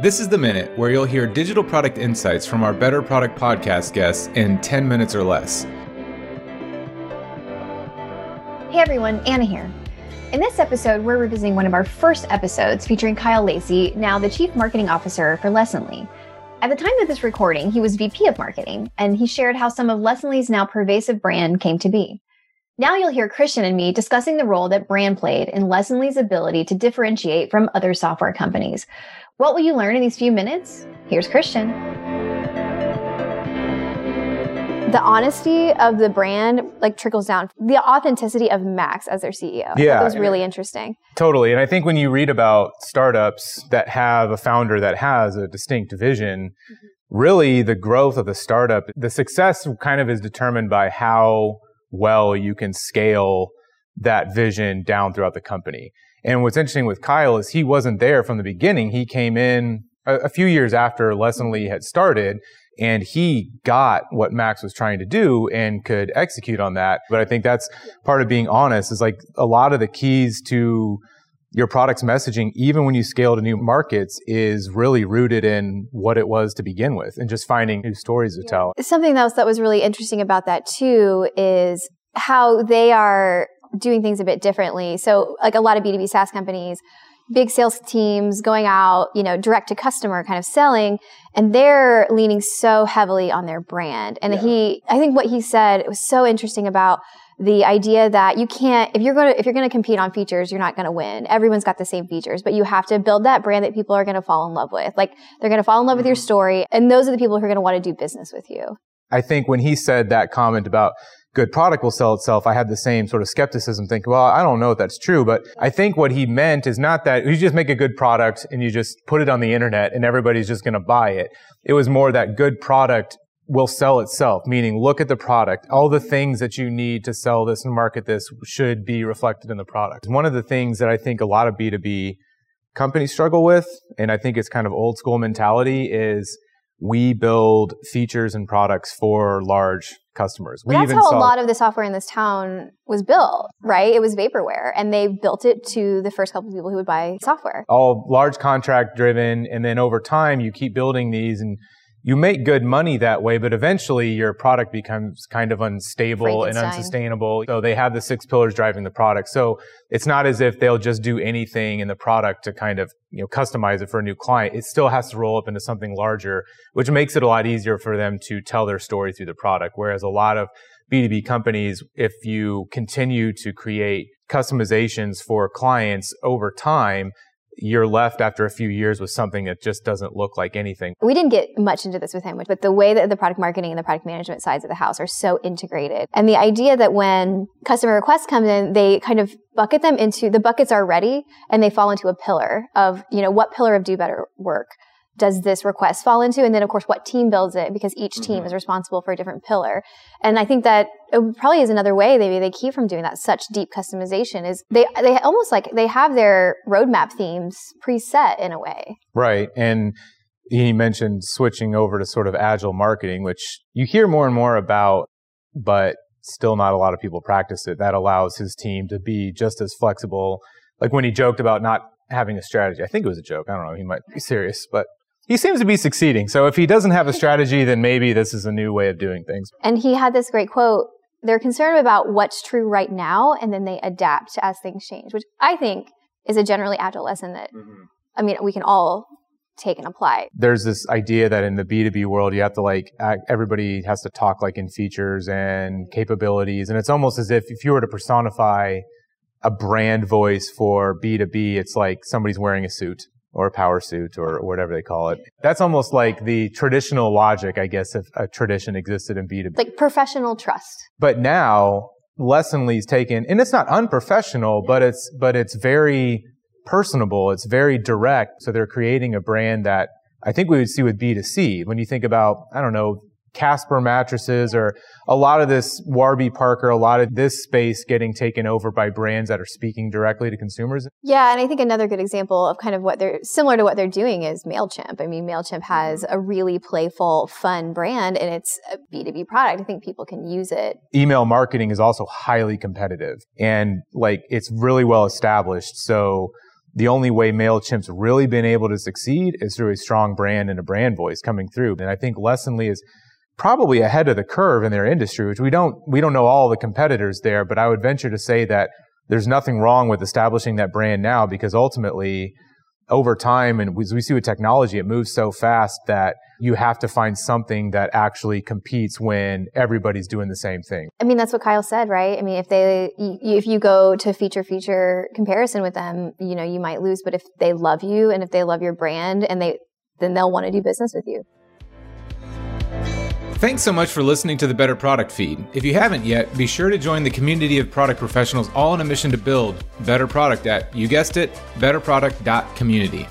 This is the minute where you'll hear digital product insights from our Better Product Podcast guests in 10 minutes or less. Hey everyone, Anna here. In this episode, we're revisiting one of our first episodes featuring Kyle Lacey, now the Chief Marketing Officer for Lessonly. At the time of this recording, he was VP of Marketing, and he shared how some of Lessonly's now pervasive brand came to be. Now you'll hear Christian and me discussing the role that brand played in Lessonly's ability to differentiate from other software companies. What will you learn in these few minutes? Here's Christian. The honesty of the brand like trickles down. The authenticity of Max as their CEO. Yeah. was really interesting. Totally. And I think when you read about startups that have a founder that has a distinct vision, mm-hmm. really the growth of the startup, the success kind of is determined by how well you can scale that vision down throughout the company. And what's interesting with Kyle is he wasn't there from the beginning. He came in a, a few years after Lessonly had started and he got what Max was trying to do and could execute on that. But I think that's part of being honest is like a lot of the keys to your product's messaging, even when you scale to new markets, is really rooted in what it was to begin with and just finding new stories to tell. Something else that was really interesting about that too is how they are doing things a bit differently. So like a lot of B2B SaaS companies, big sales teams going out, you know, direct to customer kind of selling, and they're leaning so heavily on their brand. And yeah. he, I think what he said was so interesting about the idea that you can't, if you're going to, if you're going to compete on features, you're not going to win. Everyone's got the same features, but you have to build that brand that people are going to fall in love with. Like they're going to fall in love mm-hmm. with your mm-hmm. story. And those are the people who are going to want to do business with you. I think when he said that comment about good product will sell itself, I had the same sort of skepticism thinking, well, I don't know if that's true, but I think what he meant is not that you just make a good product and you just put it on the internet and everybody's just going to buy it. It was more that good product will sell itself, meaning look at the product. All the things that you need to sell this and market this should be reflected in the product. One of the things that I think a lot of B2B companies struggle with, and I think it's kind of old school mentality is we build features and products for large customers. We that's how a lot of the software in this town was built, right? It was vaporware and they built it to the first couple of people who would buy software. All large contract driven. And then over time, you keep building these and you make good money that way, but eventually your product becomes kind of unstable and unsustainable. So they have the six pillars driving the product. So it's not as if they'll just do anything in the product to kind of, you know, customize it for a new client. It still has to roll up into something larger, which makes it a lot easier for them to tell their story through the product. Whereas a lot of B2B companies, if you continue to create customizations for clients over time, you're left after a few years with something that just doesn't look like anything. We didn't get much into this with him, but the way that the product marketing and the product management sides of the house are so integrated. And the idea that when customer requests come in, they kind of bucket them into the buckets are ready and they fall into a pillar of, you know, what pillar of do better work does this request fall into? And then, of course, what team builds it because each team mm-hmm. is responsible for a different pillar. And I think that it probably is another way maybe they keep from doing that such deep customization is they, they almost like they have their roadmap themes preset in a way. Right. And he mentioned switching over to sort of agile marketing, which you hear more and more about, but still not a lot of people practice it. That allows his team to be just as flexible. Like when he joked about not having a strategy, I think it was a joke. I don't know. He might be serious, but he seems to be succeeding. So if he doesn't have a strategy, then maybe this is a new way of doing things. And he had this great quote. They're concerned about what's true right now, and then they adapt as things change, which I think is a generally agile lesson that, mm-hmm. I mean, we can all take and apply. There's this idea that in the B2B world, you have to like, act, everybody has to talk like in features and capabilities. And it's almost as if if you were to personify a brand voice for B2B, it's like somebody's wearing a suit or a power suit or whatever they call it. That's almost like the traditional logic, I guess, if a tradition existed in B2B. Like professional trust. But now Lessonly's taken, and it's not unprofessional, but it's, but it's very personable. It's very direct. So they're creating a brand that I think we would see with B2C. When you think about, I don't know, Casper mattresses or a lot of this Warby Parker, a lot of this space getting taken over by brands that are speaking directly to consumers. Yeah, and I think another good example of kind of what they're similar to what they're doing is MailChimp. I mean, MailChimp has mm-hmm. a really playful, fun brand and it's a B2B product. I think people can use it. Email marketing is also highly competitive and like it's really well established. So the only way MailChimp's really been able to succeed is through a strong brand and a brand voice coming through. And I think Lessonly is probably ahead of the curve in their industry, which we don't, we don't know all the competitors there, but I would venture to say that there's nothing wrong with establishing that brand now because ultimately over time and as we see with technology, it moves so fast that you have to find something that actually competes when everybody's doing the same thing. I mean, that's what Kyle said, right? I mean, if they, if you go to feature feature comparison with them, you know, you might lose, but if they love you and if they love your brand and they, then they'll want to do business with you. Thanks so much for listening to the Better Product feed. If you haven't yet, be sure to join the community of product professionals all on a mission to build better product at, you guessed it, betterproduct.community.